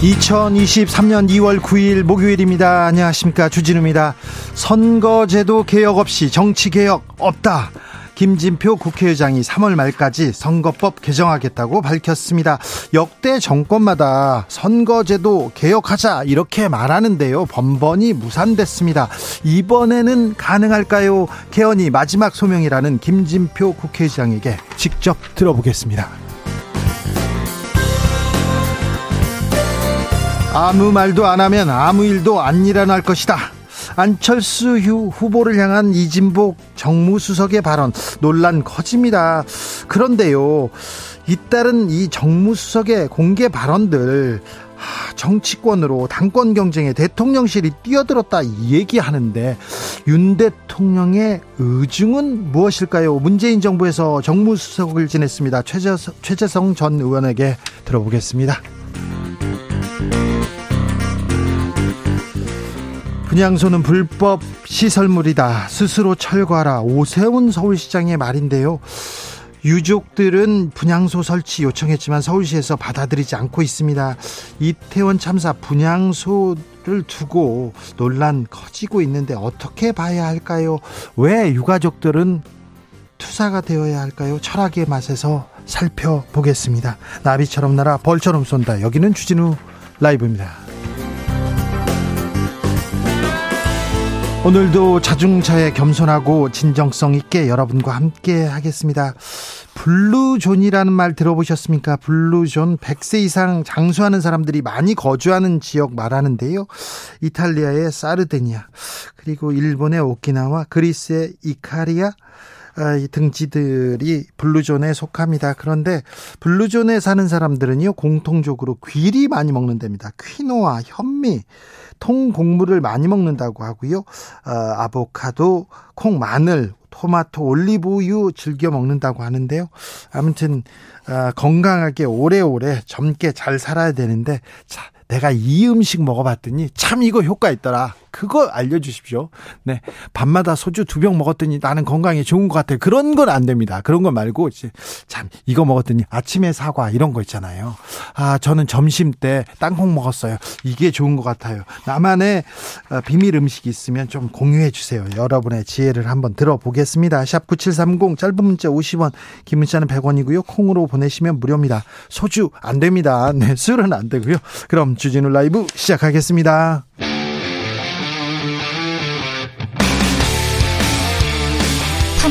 2023년 2월 9일 목요일입니다. 안녕하십니까. 주진우입니다. 선거제도 개혁 없이 정치 개혁 없다. 김진표 국회의장이 3월 말까지 선거법 개정하겠다고 밝혔습니다. 역대 정권마다 선거제도 개혁하자 이렇게 말하는데요. 번번이 무산됐습니다. 이번에는 가능할까요? 개헌이 마지막 소명이라는 김진표 국회의장에게 직접 들어보겠습니다. 아무 말도 안 하면 아무 일도 안 일어날 것이다. 안철수 후보를 향한 이진복 정무수석의 발언 논란 커집니다. 그런데요, 잇따른 이 정무수석의 공개 발언들 정치권으로 당권 경쟁에 대통령실이 뛰어들었다 얘기하는데 윤 대통령의 의중은 무엇일까요? 문재인 정부에서 정무수석을 지냈습니다. 최재성 전 의원에게 들어보겠습니다. 분양소는 불법 시설물이다. 스스로 철거하라. 오세훈 서울시장의 말인데요. 유족들은 분양소 설치 요청했지만 서울시에서 받아들이지 않고 있습니다. 이태원 참사 분양소를 두고 논란 커지고 있는데 어떻게 봐야 할까요? 왜 유가족들은 투사가 되어야 할까요? 철학의 맛에서 살펴보겠습니다. 나비처럼 날아 벌처럼 쏜다. 여기는 주진우 라이브입니다. 오늘도 자중차에 겸손하고 진정성 있게 여러분과 함께 하겠습니다. blue zone이라는 말 들어보셨습니까? blue zone 100세 이상 장수하는 사람들이 많이 거주하는 지역 말하는데요. 이탈리아의 사르데니아, 그리고 일본의 오키나와, 그리스의 이카리아, 아, 이 등지들이 blue zone에 속합니다. 그런데 blue zone에 사는 사람들은요 공통적으로 귀리 많이 먹는답니다. 퀴노아, 현미, 통 곡물을 많이 먹는다고 하고요. 어, 아보카도, 콩, 마늘, 토마토, 올리브유 즐겨 먹는다고 하는데요. 아무튼 어, 건강하게 오래오래 젊게 잘 살아야 되는데 자, 내가 이 음식 먹어봤더니 참 이거 효과 있더라. 그거 알려주십시오. 네. 밤마다 소주 두 병 먹었더니 나는 건강에 좋은 것 같아요. 그런 건 안 됩니다. 그런 거 말고, 이제 참, 이거 먹었더니 아침에 사과 이런 거 있잖아요. 아, 저는 점심 때 땅콩 먹었어요. 이게 좋은 것 같아요. 나만의 어, 비밀 음식이 있으면 좀 공유해 주세요. 여러분의 지혜를 한번 들어보겠습니다. 샵 9730 짧은 문자 50원, 긴 문자는 100원이고요. 콩으로 보내시면 무료입니다. 소주 안 됩니다. 네, 술은 안 되고요. 그럼 주진우 라이브 시작하겠습니다.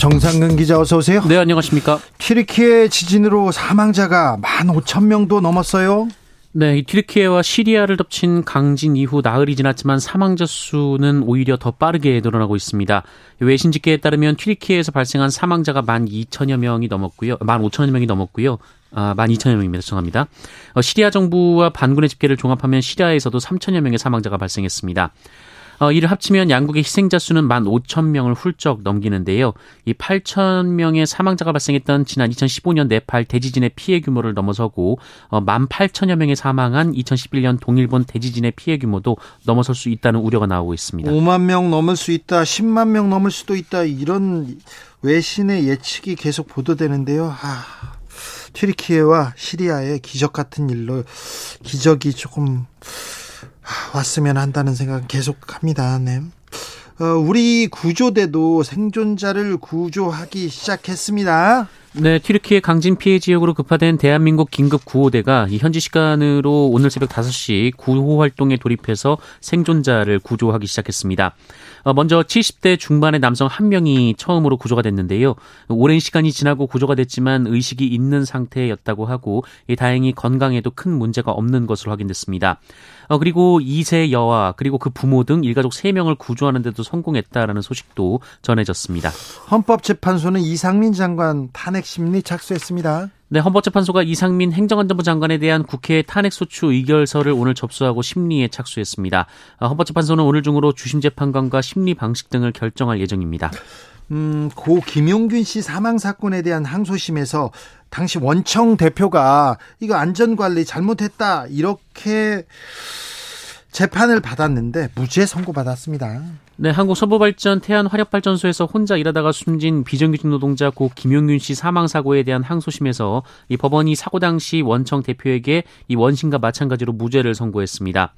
정상근 기자 어서 오세요. 네, 안녕하십니까. 튀르키예 지진으로 사망자가 15,000명도 넘었어요. 네, 이 튀르키예와 시리아를 덮친 강진 이후 나흘이 지났지만 사망자 수는 오히려 더 빠르게 늘어나고 있습니다. 외신 집계에 따르면 튀르키예에서 발생한 사망자가 12,000여 명이 넘었고요. 15,000여 명이 넘었고요. 아, 12,000여 명입니다. 죄송합니다. 어, 시리아 정부와 반군의 집계를 종합하면 시리아에서도 3,000여 명의 사망자가 발생했습니다. 어, 이를 합치면 양국의 희생자 수는 15,000명을 훌쩍 넘기는데요. 이 8,000명의 사망자가 발생했던 지난 2015년 네팔 대지진의 피해 규모를 넘어서고 어, 18,000여 명이 사망한 2011년 동일본 대지진의 피해 규모도 넘어설 수 있다는 우려가 나오고 있습니다. 5만 명 넘을 수 있다, 10만 명 넘을 수도 있다 이런 외신의 예측이 계속 보도되는데요. 아, 튀르키예와 시리아의 기적 같은 일로 기적이 조금 왔으면 한다는 생각 계속 합니다. 네. 어, 우리 구조대도 생존자를 구조하기 시작했습니다. 네, 튀르키예 강진 피해 지역으로 급파된 대한민국 긴급 구호대가 현지 시간으로 오늘 새벽 5시 구호 활동에 돌입해서 생존자를 구조하기 시작했습니다. 어, 먼저 70대 중반의 남성 한 명이 처음으로 구조가 됐는데요. 오랜 시간이 지나고 구조가 됐지만 의식이 있는 상태였다고 하고 다행히 건강에도 큰 문제가 없는 것으로 확인됐습니다. 어, 그리고 2세 여아 그리고 그 부모 등 일가족 3명을 구조하는 데도 성공했다라는 소식도 전해졌습니다. 헌법재판소는 이상민 장관 탄핵 심리 착수했습니다. 네, 헌법재판소가 이상민 행정안전부 장관에 대한 국회 탄핵소추 의결서를 오늘 접수하고 심리에 착수했습니다. 어, 헌법재판소는 오늘 중으로 주심 재판관과 심리 방식 등을 결정할 예정입니다. 음, 고 김용균 씨 사망 사건에 대한 항소심에서 당시 원청 대표가 이거 안전관리 잘못했다 이렇게 재판을 받았는데 무죄 선고받았습니다. 네, 한국서부발전 태안화력발전소에서 혼자 일하다가 숨진 비정규직 노동자 고 김용균 씨 사망 사고에 대한 항소심에서 이 법원이 사고 당시 원청 대표에게 이 원심과 마찬가지로 무죄를 선고했습니다.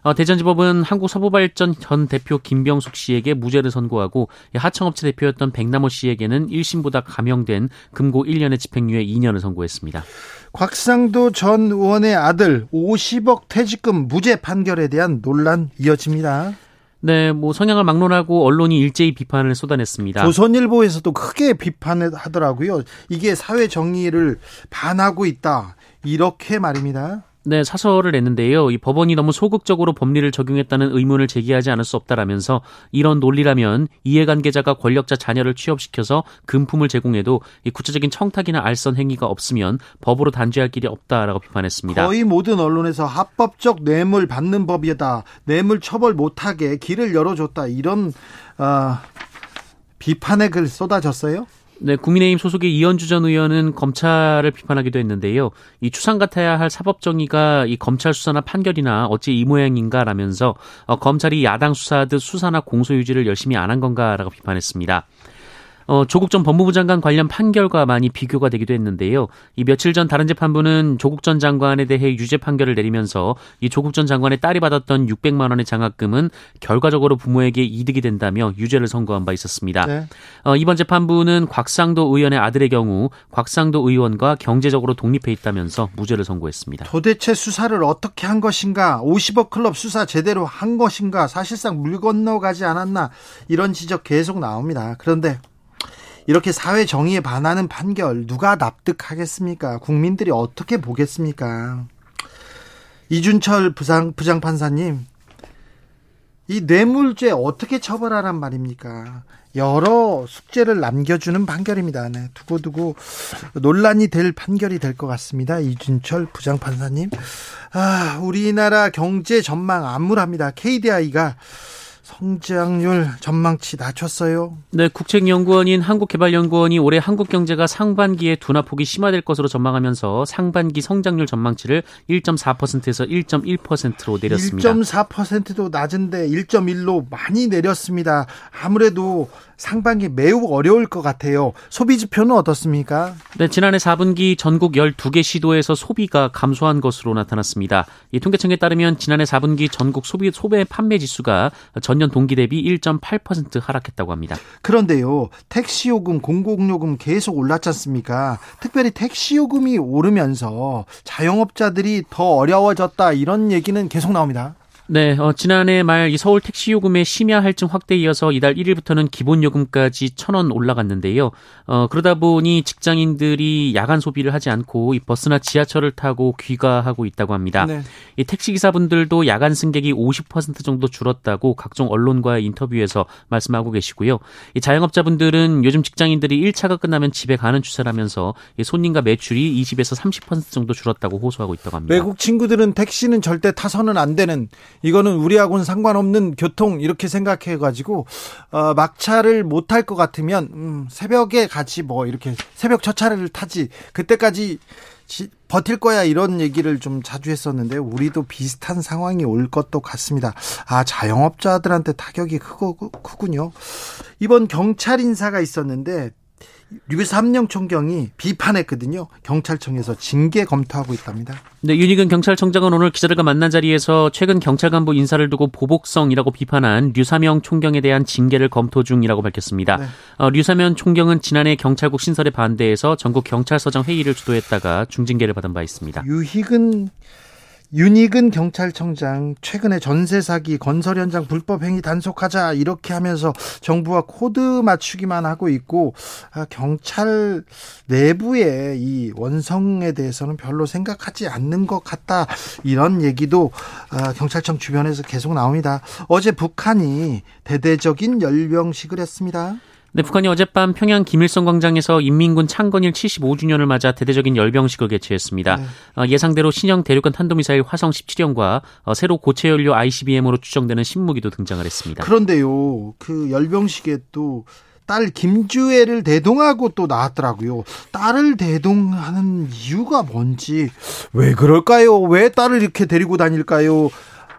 어, 대전지법은 한국서부발전 전 대표 김병숙 씨에게 무죄를 선고하고 하청업체 대표였던 백남호 씨에게는 1심보다 감형된 금고 1년의 집행유예 2년을 선고했습니다. 곽상도 전 의원의 아들 50억 퇴직금 무죄 판결에 대한 논란 이어집니다. 네, 뭐 성향을 막론하고 언론이 일제히 비판을 쏟아냈습니다. 조선일보에서도 크게 비판을 하더라고요. 이게 사회 정의를 반하고 있다. 이렇게 말입니다. 네, 사설을 냈는데요. 이 법원이 너무 소극적으로 법리를 적용했다는 의문을 제기하지 않을 수 없다라면서 이런 논리라면 이해관계자가 권력자 자녀를 취업시켜서 금품을 제공해도 이 구체적인 청탁이나 알선 행위가 없으면 법으로 단죄할 길이 없다라고 비판했습니다. 거의 모든 언론에서 합법적 뇌물 받는 법이다. 뇌물 처벌 못하게 길을 열어줬다. 이런 어, 비판의 글 쏟아졌어요. 네, 국민의힘 소속의 이현주 전 의원은 검찰을 비판하기도 했는데요. 이 추상 같아야 할 사법 정의가 이 검찰 수사나 판결이나 어찌 이 모양인가라면서 어, 검찰이 야당 수사하듯 수사나 공소 유지를 열심히 안 한 건가라고 비판했습니다. 어, 조국 전 법무부 장관 관련 판결과 많이 비교가 되기도 했는데요. 이 며칠 전 다른 재판부는 조국 전 장관에 대해 유죄 판결을 내리면서 이 조국 전 장관의 딸이 받았던 600만 원의 장학금은 결과적으로 부모에게 이득이 된다며 유죄를 선고한 바 있었습니다. 네. 어, 이번 재판부는 곽상도 의원의 아들의 경우 곽상도 의원과 경제적으로 독립해 있다면서 무죄를 선고했습니다. 도대체 수사를 어떻게 한 것인가? 50억 클럽 수사 제대로 한 것인가? 사실상 물 건너가지 않았나? 이런 지적 계속 나옵니다. 그런데 이렇게 사회 정의에 반하는 판결 누가 납득하겠습니까? 국민들이 어떻게 보겠습니까? 이준철 부장, 부장판사님, 이 뇌물죄 어떻게 처벌하란 말입니까? 여러 숙제를 남겨주는 판결입니다. 네, 두고두고 논란이 될 판결이 될 것 같습니다. 이준철 부장판사님. 아, 우리나라 경제 전망 암울합니다. KDI가 성장률 전망치 낮췄어요. 네, 국책연구원인 한국개발연구원이 올해 한국 경제가 상반기에 둔화폭이 심화될 것으로 전망하면서 상반기 성장률 전망치를 1.4%에서 1.1%로 내렸습니다. 1.4%도 낮은데 1.1로 많이 내렸습니다. 아무래도 상반기 매우 어려울 것 같아요. 소비 지표는 어떻습니까? 네, 지난해 4분기 전국 12개 시도에서 소비가 감소한 것으로 나타났습니다. 이 통계청에 따르면 지난해 4분기 전국 소비 소매 판매 지수가 전년 동기 대비 1.8% 하락했다고 합니다. 그런데요. 택시 요금, 공공 요금 계속 올랐지 않습니까? 특별히 택시 요금이 오르면서 자영업자들이 더 어려워졌다 이런 얘기는 계속 나옵니다. 네, 어, 지난해 말 이 서울 택시 요금의 심야 할증 확대에 이어서 이달 1일부터는 기본 요금까지 1,000원 올라갔는데요. 어, 그러다 보니 직장인들이 야간 소비를 하지 않고 이 버스나 지하철을 타고 귀가하고 있다고 합니다. 네. 이 택시 기사분들도 야간 승객이 50% 정도 줄었다고 각종 언론과의 인터뷰에서 말씀하고 계시고요. 이 자영업자분들은 요즘 직장인들이 1차가 끝나면 집에 가는 추세라면서 이 손님과 매출이 20에서 30% 정도 줄었다고 호소하고 있다고 합니다. 외국 친구들은 택시는 절대 타서는 안 되는 이거는 우리하고는 상관없는 교통 이렇게 생각해 가지고 어, 막차를 못 탈 것 같으면 음, 새벽에 같이 뭐 이렇게 새벽 첫 차를 타지 그때까지 지, 버틸 거야 이런 얘기를 좀 자주 했었는데 우리도 비슷한 상황이 올 것도 같습니다. 아 자영업자들한테 타격이 크고 크군요. 이번 경찰 인사가 있었는데 류삼영 총경이 비판했거든요. 경찰청에서 징계 검토하고 있답니다. 네, 윤희근 경찰청장은 오늘 기자들과 만난 자리에서 최근 경찰 간부 인사를 두고 보복성이라고 비판한 류삼영 총경에 대한 징계를 검토 중이라고 밝혔습니다. 네. 어, 류삼영 총경은 지난해 경찰국 신설에 반대해서 전국 경찰서장 회의를 주도했다가 중징계를 받은 바 있습니다. 윤희근 윤희근 경찰청장 최근에 전세 사기, 건설 현장 불법 행위 단속하자 이렇게 하면서 정부와 코드 맞추기만 하고 있고 아, 경찰 내부의 이 원성에 대해서는 별로 생각하지 않는 것 같다 이런 얘기도 아, 경찰청 주변에서 계속 나옵니다. 어제 북한이 대대적인 열병식을 했습니다. 네, 북한이 어젯밤 평양 김일성 광장에서 인민군 창건일 75주년을 맞아 대대적인 열병식을 개최했습니다. 네. 어, 예상대로 신형 대륙간 탄도미사일 화성 17형과 어, 새로 고체 연료 ICBM으로 추정되는 신무기도 등장을 했습니다. 그런데요, 그 열병식에 또 딸 김주애를 대동하고 또 나왔더라고요. 딸을 대동하는 이유가 뭔지 왜 그럴까요? 왜 딸을 이렇게 데리고 다닐까요?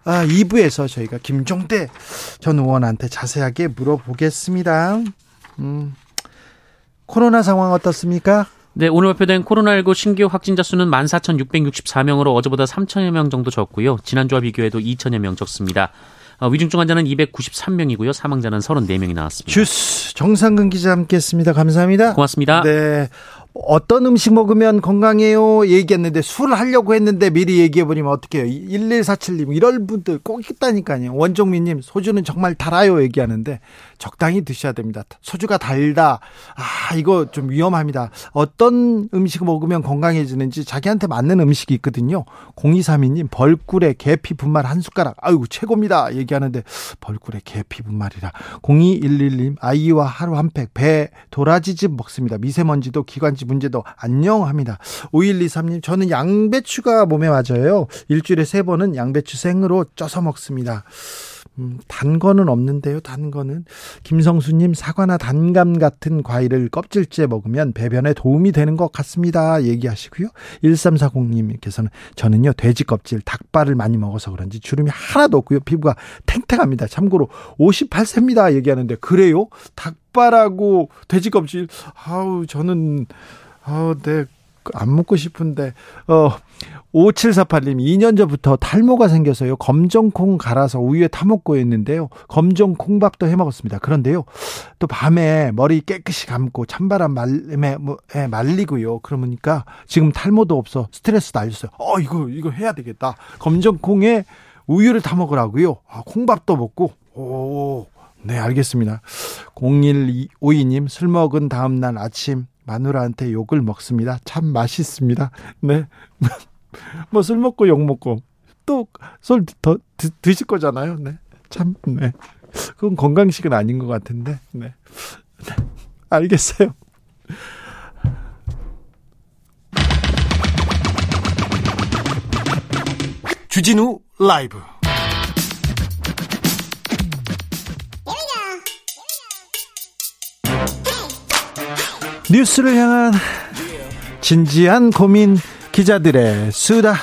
아, 2부에서 저희가 김종대 전 의원한테 자세하게 물어보겠습니다. 음. 코로나 상황 어떻습니까? 네, 오늘 발표된 코로나19 신규 확진자 수는 14,664명으로 어제보다 3천여 명 정도 적고요. 지난주와 비교해도 2천여 명 적습니다. 어, 위중증 환자는 293명이고요. 사망자는 34명이 나왔습니다. 주스 정상근 기자 함께했습니다. 감사합니다. 고맙습니다. 네. 어떤 음식 먹으면 건강해요? 얘기했는데 술을 하려고 했는데 미리 얘기해버리면 어떡해요? 1147님 이럴 분들 꼭 있다니까요. 원종민님 소주는 정말 달아요 얘기하는데 적당히 드셔야 됩니다. 소주가 달다. 아 이거 좀 위험합니다. 어떤 음식을 먹으면 건강해지는지 자기한테 맞는 음식이 있거든요. 0232님 벌꿀에 계피 분말 한 숟가락. 아유 최고입니다. 얘기하는데 벌꿀에 계피 분말이라. 0211님 아이와 하루 한 팩 배 도라지즙 먹습니다. 미세먼지도 기관지 문제도 안녕합니다. 5123님, 저는 양배추가 몸에 맞아요. 일주일에 세 번은 양배추 생으로 쪄서 먹습니다. 음, 단 거는 없는데요, 단 거는. 김성수님, 사과나 단감 같은 과일을 껍질째 먹으면 배변에 도움이 되는 것 같습니다. 얘기하시고요. 1340님께서는 저는요, 돼지 껍질, 닭발을 많이 먹어서 그런지 주름이 하나도 없고요. 피부가 탱탱합니다. 참고로 58세입니다. 얘기하는데, 그래요? 닭발하고 돼지 껍질, 아우, 저는, 아우, 네. 안 먹고 싶은데, 어, 5748님, 2년 전부터 탈모가 생겨서요. 검정콩 갈아서 우유에 타먹고 있는데요. 검정콩밥도 해 먹었습니다. 그런데요. 또 밤에 머리 깨끗이 감고 찬바람 말에 뭐, 예, 말리고요. 그러니까 지금 탈모도 없어. 스트레스 날렸어요. 어, 이거, 이거 해야 되겠다. 검정콩에 우유를 타먹으라고요. 아, 콩밥도 먹고. 오, 네, 알겠습니다. 0152님, 술 먹은 다음날 아침 마누라한테 욕을 먹습니다. 참 맛있습니다. 네. 뭐 술 먹고 욕 먹고 또술더 드실 거잖아요. 네. 참, 네. 그건 건강식은 아닌 것 같은데, 네. 네. 알겠어요. 주진우 라이브 뉴스를 향한 진지한 고민 기자들의 수다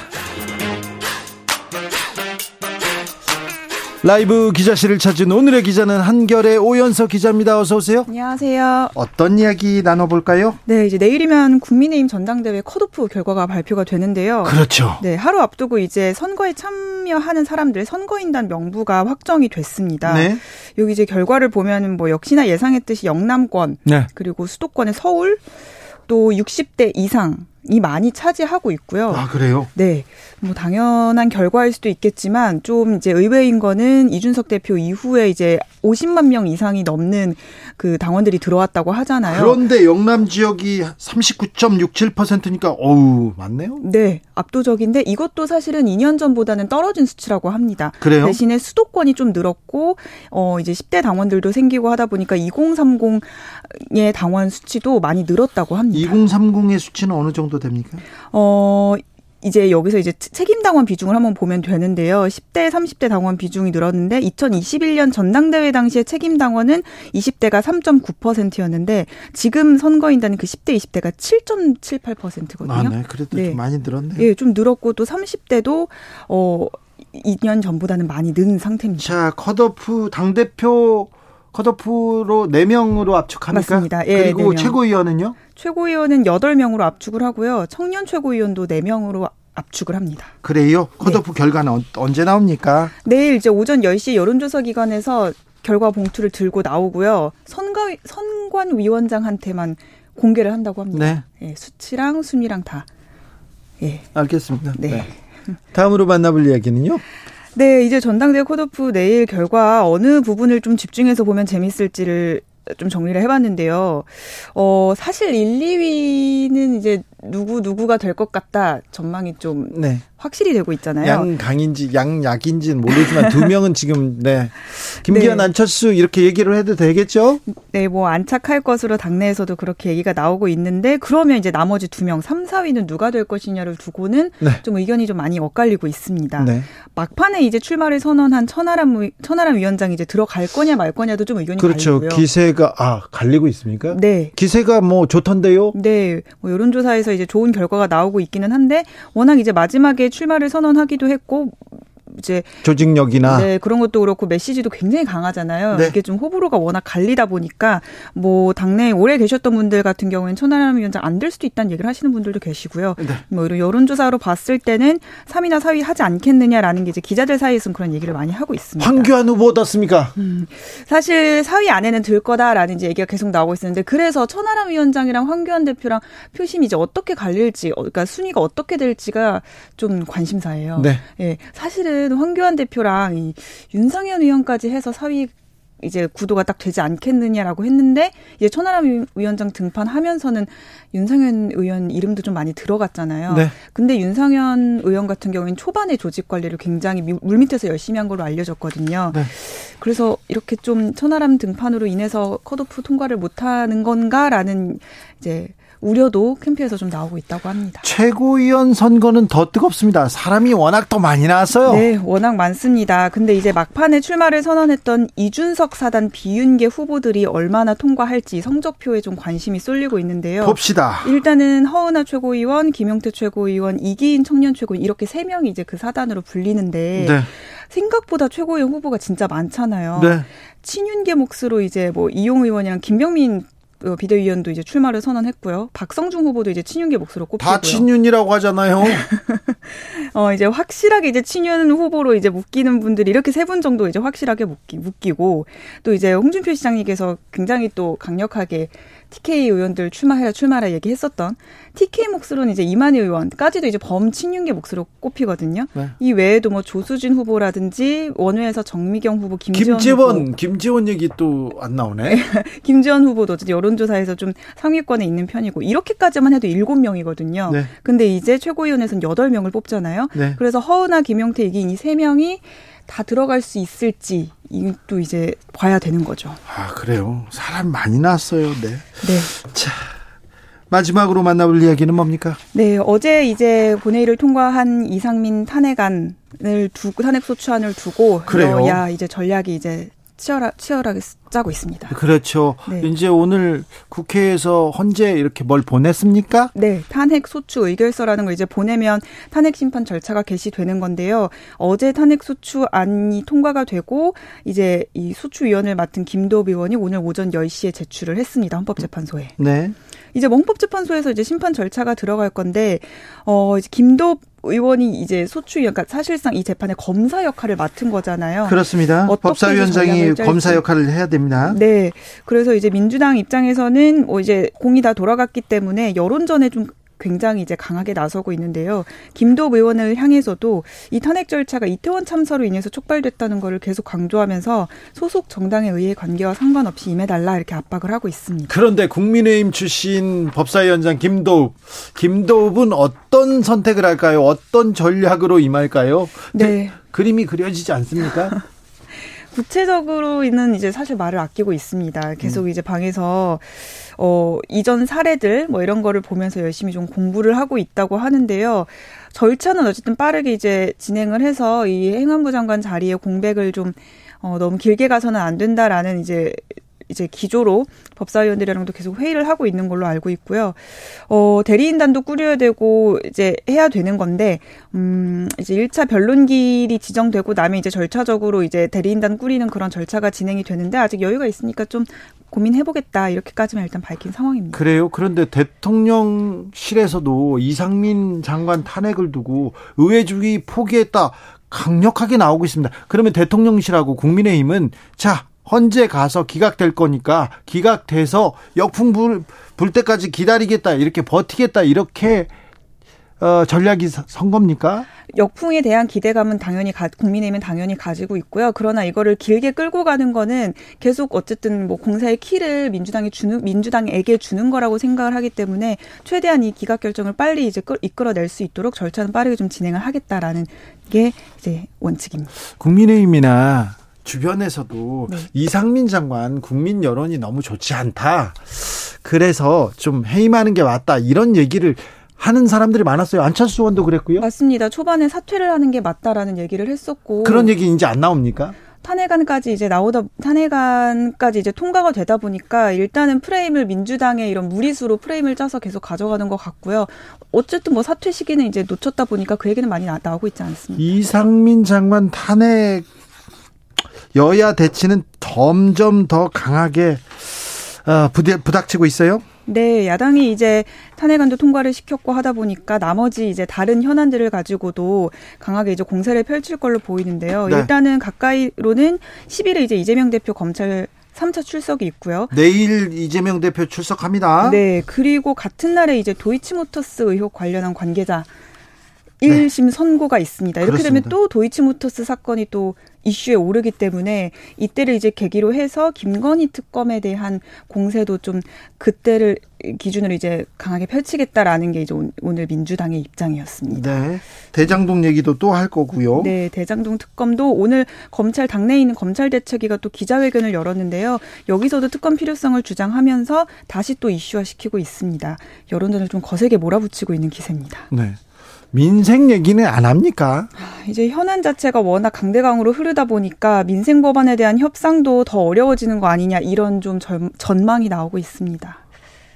라이브 기자실을 찾은 오늘의 기자는 한결의 오연서 기자입니다. 어서 오세요. 안녕하세요. 어떤 이야기 나눠볼까요? 네, 이제 내일이면 국민의힘 전당대회 컷오프 결과가 발표가 되는데요. 그렇죠. 네, 하루 앞두고 이제 선거에 참여하는 사람들의 선거인단 명부가 확정이 됐습니다. 네. 여기 이제 결과를 보면 뭐 역시나 예상했듯이 영남권, 네. 그리고 수도권의 서울, 또 60대 이상 이 많이 차지하고 있고요. 아, 그래요? 네. 뭐 당연한 결과일 수도 있겠지만 좀 이제 의외인 거는 이준석 대표 이후에 이제 50만 명 이상이 넘는 그 당원들이 들어왔다고 하잖아요. 그런데 영남 지역이 39.67%니까 어우, 맞네요. 네. 압도적인데 이것도 사실은 2년 전보다는 떨어진 수치라고 합니다. 그래요? 대신에 수도권이 좀 늘었고 어 이제 10대 당원들도 생기고 하다 보니까 2030의 당원 수치도 많이 늘었다고 합니다. 2030의 수치는 어느 정도 됩니까? 어 이제 여기서 이제 책임 당원 비중을 한번 보면 되는데요. 10대, 30대 당원 비중이 늘었는데 2021년 전당대회 당시에 책임 당원은 20대가 3.9%였는데 지금 선거인단은 그 10대, 20대가 7.78%거든요. 아, 네. 그래도 네. 좀 많이 늘었네요. 예, 좀 늘었고 또 30대도 어 2년 전보다는 많이 는 상태입니다. 자, 컷오프 당 대표 컷오프로 4명으로 압축합니까? 맞습니다. 예, 그리고 4명. 최고위원은요? 최고위원은 8명으로 압축을 하고요. 청년 최고위원도 4명으로 압축을 합니다. 그래요? 컷오프 결과는 어- 언제 나옵니까? 내일 이제 오전 10시 여론조사 기관에서 결과 봉투를 들고 나오고요. 선거, 선관 위원장한테만 공개를 한다고 합니다. 네. 예, 수치랑 순위랑 다. 예. 알겠습니다. 네. 다음으로 만나볼 이야기는요? 네, 이제 전당대회 컷오프 내일 결과 어느 부분을 좀 집중해서 보면 재밌을지를 좀 정리를 해봤는데요. 어, 사실 1, 2위는 이제 누구, 누구가 될 것 같다 전망이 좀 네. 확실히 되고 있잖아요. 양강인지 양약인지는 모르지만 두 명은 지금 네. 김기현 네. 안철수 이렇게 얘기를 해도 되겠죠? 네, 뭐 안착할 것으로 당내에서도 그렇게 얘기가 나오고 있는데 그러면 이제 나머지 두 명, 3, 4위는 누가 될 것이냐를 두고는 네. 좀 의견이 좀 많이 엇갈리고 있습니다. 네. 막판에 이제 출마를 선언한 천하람 위- 천하람 위원장이 이제 들어갈 거냐 말 거냐도 좀 의견이 그렇죠. 갈리고요. 기세가 아 갈리고 있습니까? 네. 기세가 뭐 좋던데요? 네, 뭐 여론조사에서 이제 좋은 결과가 나오고 있기는 한데 워낙 이제 마지막에 출마를 선언하기도 했고 이제 조직력이나 네 그런 것도 그렇고 메시지도 굉장히 강하잖아요. 네. 이게 좀 호불호가 워낙 갈리다 보니까 뭐 당내에 오래 계셨던 분들 같은 경우에는 천하람 위원장 안 될 수도 있다는 얘기를 하시는 분들도 계시고요. 네. 뭐 이런 여론조사로 봤을 때는 3위나 4위 하지 않겠느냐라는 게 이제 기자들 사이에서는 그런 얘기를 많이 하고 있습니다. 황교안 후보 어떻습니까? 사실 4위 안에는 들 거다라는 이제 얘기가 계속 나오고 있었는데 그래서 천하람 위원장이랑 황교안 대표랑 표심이 이제 어떻게 갈릴지 어, 그러니까 순위가 어떻게 될지가 좀 관심사예요. 네. 예. 사실은 황교안 대표랑 이 윤상현 의원까지 해서 4위 이제 구도가 딱 되지 않겠느냐라고 했는데 이제 천하람 위원장 등판하면서는 윤상현 의원 이름도 좀 많이 들어갔잖아요. 네. 근데 윤상현 의원 같은 경우에는 초반에 조직 관리를 굉장히 미- 물밑에서 열심히 한 걸로 알려졌거든요. 네. 그래서 이렇게 좀 천하람 등판으로 인해서 컷오프 통과를 못하는 건가라는 이제 우려도 캠프에서 좀 나오고 있다고 합니다. 최고위원 선거는 더 뜨겁습니다. 사람이 워낙 더 많이 나왔어요. 네, 워낙 많습니다. 근데 이제 막판에 출마를 선언했던 이준석 사단 비윤계 후보들이 얼마나 통과할지 성적표에 좀 관심이 쏠리고 있는데요. 봅시다. 일단은 허은하 최고위원, 김용태 최고위원, 이기인 청년 최고위원 이렇게 세 명이 이제 그 사단으로 불리는데 네. 생각보다 최고위원 후보가 진짜 많잖아요. 네. 친윤계 몫으로 이제 뭐 이용 의원이랑 김병민 어, 비대위원도 이제 출마를 선언했고요. 박성중 후보도 이제 친윤계 몫으로 꼽히고요. 다 친윤이라고 하잖아요. 어 이제 확실하게 이제 친윤 후보로 이제 묶이는 분들이 이렇게 세 분 정도 이제 확실하게 묶기 묶이고 또 이제 홍준표 시장님께서 굉장히 또 강력하게 TK 의원들 출마해라 출마해라 얘기했었던 TK 몫으로는 이제 이만희 의원까지도 이제 범친윤계 몫으로 꼽히거든요. 네. 이 외에도 뭐 조수진 후보라든지 원외에서 정미경 후보, 김지원 후보, 김지원, 김지원 얘기 또 안 나오네. 김지원 후보도 여론조사에서 좀 상위권에 있는 편이고 이렇게까지만 해도 일곱 명이거든요. 네. 근데 이제 최고위원회에서는 여덟 명을 뽑잖아요. 네. 그래서 허은하, 김용태, 이기인 이세 명이 다 들어갈 수 있을지 이것도 이제 봐야 되는 거죠. 아, 그래요. 사람 많이 나왔어요. 네. 네. 자, 마지막으로 만나볼 이야기는 뭡니까? 네, 어제 이제 본회의를 통과한 이상민 탄핵안을 두고 탄핵 소추안을 두고 그래요. 여야 이제 전략이 이제 치열하, 치열하게 짜고 있습니다. 그렇죠. 네. 이제 오늘 국회에서 헌재 이렇게 뭘 보냈습니까? 네, 탄핵 소추 의결서라는 걸 이제 보내면 탄핵 심판 절차가 개시되는 건데요. 어제 탄핵 소추 안이 통과가 되고 이제 이 소추위원을 맡은 김도읍 의원이 오늘 오전 10시에 제출을 했습니다. 헌법재판소에. 네. 이제 뭐 헌법재판소에서 이제 심판 절차가 들어갈 건데 어 이제 김도읍 의원이 이제 소추위원 그러니까 사실상 이 재판의 검사 역할을 맡은 거잖아요. 그렇습니다. 법사위원장이. 검사 역할을 해야 됩니다. 네. 그래서 이제 민주당 입장에서는 뭐 이제 공이 다 돌아갔기 때문에 여론전에 좀 굉장히 이제 강하게 나서고 있는데요. 김도읍 의원을 향해서도 이 탄핵 절차가 이태원 참사로 인해서 촉발됐다는 거를 계속 강조하면서 소속 정당에 의해 관계와 상관없이 임해달라 이렇게 압박을 하고 있습니다. 그런데 국민의힘 출신 법사위원장 김도읍, 김도읍은 어떤 선택을 할까요? 어떤 전략으로 임할까요? 네. 그림이 그려지지 않습니까? 구체적으로는 이제 사실 말을 아끼고 있습니다. 음. 계속 이제 방에서 어 이전 사례들 뭐 이런 거를 보면서 열심히 좀 공부를 하고 있다고 하는데요. 절차는 어쨌든 빠르게 이제 진행을 해서 이 행안부 장관 자리에 공백을 좀 어, 너무 길게 가서는 안 된다라는 이제 이제 기조로 법사위원들이랑도 계속 회의를 하고 있는 걸로 알고 있고요. 어, 대리인단도 꾸려야 되고 이제 해야 되는 건데 음, 이제 1차 변론길이 지정되고 나면 이제 절차적으로 이제 대리인단 꾸리는 그런 절차가 진행이 되는데 아직 여유가 있으니까 좀 고민해보겠다 이렇게까지만 일단 밝힌 상황입니다. 그래요. 그런데 대통령실에서도 이상민 장관 탄핵을 두고 의회주의 포기했다 강력하게 나오고 있습니다. 그러면 대통령실하고 국민의힘은 자 헌재 가서 기각될 거니까 기각돼서 역풍 불, 불 때까지 기다리겠다 이렇게 버티겠다 이렇게 어, 전략이 선 겁니까? 역풍에 대한 기대감은 당연히 가, 국민의힘은 당연히 가지고 있고요. 그러나 이거를 길게 끌고 가는 거는 계속 어쨌든 뭐 공사의 키를 민주당이 주는 민주당에게 주는 거라고 생각을 하기 때문에 최대한 이 기각 결정을 빨리 이제 끌, 이끌어낼 수 있도록 절차는 빠르게 좀 진행을 하겠다라는 게 이제 원칙입니다. 국민의힘이나 주변에서도 네. 이상민 장관 국민 여론이 너무 좋지 않다. 그래서 좀 해임하는 게 맞다. 이런 얘기를 하는 사람들이 많았어요. 안철수 의원도 그랬고요. 맞습니다. 초반에 사퇴를 하는 게 맞다라는 얘기를 했었고 그런 얘기 이제 안 나옵니까? 탄핵안까지 이제 나오다 탄핵안까지 이제 통과가 되다 보니까 일단은 프레임을 민주당의 이런 무리수로 프레임을 짜서 계속 가져가는 것 같고요. 어쨌든 뭐 사퇴 시기는 이제 놓쳤다 보니까 그 얘기는 많이 나, 오고 있지 않습니다. 이상민 장관 탄핵 여야 대치는 점점 더 강하게 어, 부닥치고 있어요. 네, 야당이 이제 탄핵안도 통과를 시켰고 하다 보니까 나머지 이제 다른 현안들을 가지고도 강하게 이제 공세를 펼칠 걸로 보이는데요. 네. 일단은 가까이로는 10일에 이제 이재명 대표 검찰 3차 출석이 있고요. 내일 이재명 대표 출석합니다. 네, 그리고 같은 날에 이제 도이치모터스 의혹 관련한 관계자 1심 네. 선고가 있습니다. 이렇게 그렇습니다. 되면 또 도이치모터스 사건이 또 이슈에 오르기 때문에 이때를 이제 계기로 해서 김건희 특검에 대한 공세도 좀 그때를 기준으로 이제 강하게 펼치겠다라는 게 이제 오늘 민주당의 입장이었습니다. 네. 대장동 얘기도 또 할 거고요. 네, 대장동 특검도 오늘 검찰 당내에 있는 검찰 대책위가 또 기자회견을 열었는데요. 여기서도 특검 필요성을 주장하면서 다시 또 이슈화 시키고 있습니다. 여론전을 좀 거세게 몰아붙이고 있는 기세입니다. 네. 민생 얘기는 안 합니까? 아, 이제 현안 자체가 워낙 강대강으로 흐르다 보니까 민생 법안에 대한 협상도 더 어려워지는 거 아니냐 이런 좀 전망이 나오고 있습니다.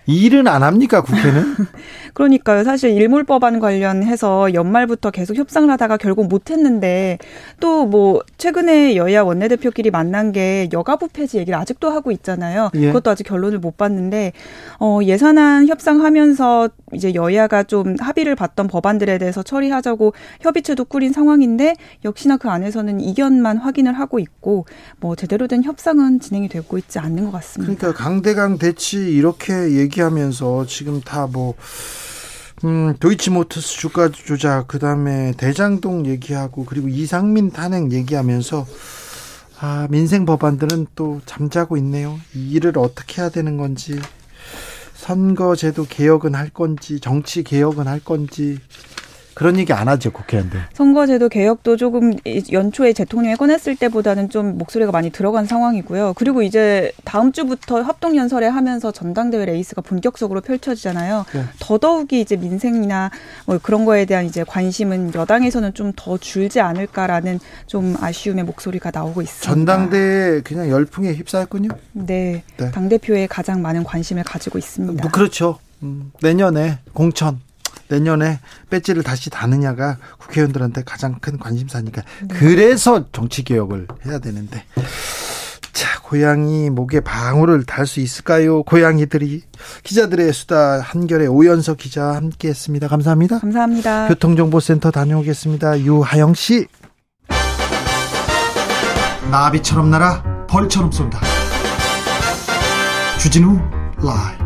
일은 안 합니까 국회는? 그러니까요. 사실 일몰법안 관련해서 연말부터 계속 협상을 하다가 결국 못했는데 또 뭐 최근에 여야 원내대표끼리 만난 게 여가부 폐지 얘기를 아직도 하고 있잖아요. 예. 그것도 아직 결론을 못 봤는데 어 예산안 협상하면서 이제 여야가 좀 합의를 봤던 법안들에 대해서 처리하자고 협의체도 꾸린 상황인데 역시나 그 안에서는 이견만 확인을 하고 있고 뭐 제대로 된 협상은 진행이 되고 있지 않는 것 같습니다. 그러니까 강대강 대치 이렇게 얘기 얘기하면서 지금 다 뭐, 음, 도이치모터스 주가 조작, 그 다음에 대장동 얘기하고, 그리고 이상민 탄핵 얘기하면서, 아, 민생 법안들은 또 잠자고 있네요. 이 일을 어떻게 해야 되는 건지, 선거제도 개혁은 할 건지, 정치 개혁은 할 건지, 그런 얘기 안 하죠 국회의원들. 선거제도 개혁도 조금 연초에 대통령이 꺼냈을 때보다는 좀 목소리가 많이 들어간 상황이고요. 그리고 이제 다음 주부터 합동 연설회 하면서 전당대회 레이스가 본격적으로 펼쳐지잖아요. 네. 더더욱이 이제 민생이나 뭐 그런 거에 대한 이제 관심은 여당에서는 좀 더 줄지 않을까라는 좀 아쉬움의 목소리가 나오고 있습니다. 전당대회 그냥 열풍에 휩싸였군요. 네, 네. 당 대표에 가장 많은 관심을 가지고 있습니다. 뭐 그렇죠. 음, 내년에 공천 내년에 배지를 다시 다느냐가 국회의원들한테 가장 큰 관심사니까 네. 그래서 정치 개혁을 해야 되는데 자 고양이 목에 방울을 달 수 있을까요? 고양이들이 기자들의 수다 한결의 오연석 기자 함께했습니다. 감사합니다. 감사합니다. 교통정보센터 다녀오겠습니다. 유하영 씨. 나비처럼 날아 벌처럼 쏜다. 주진우 라이브.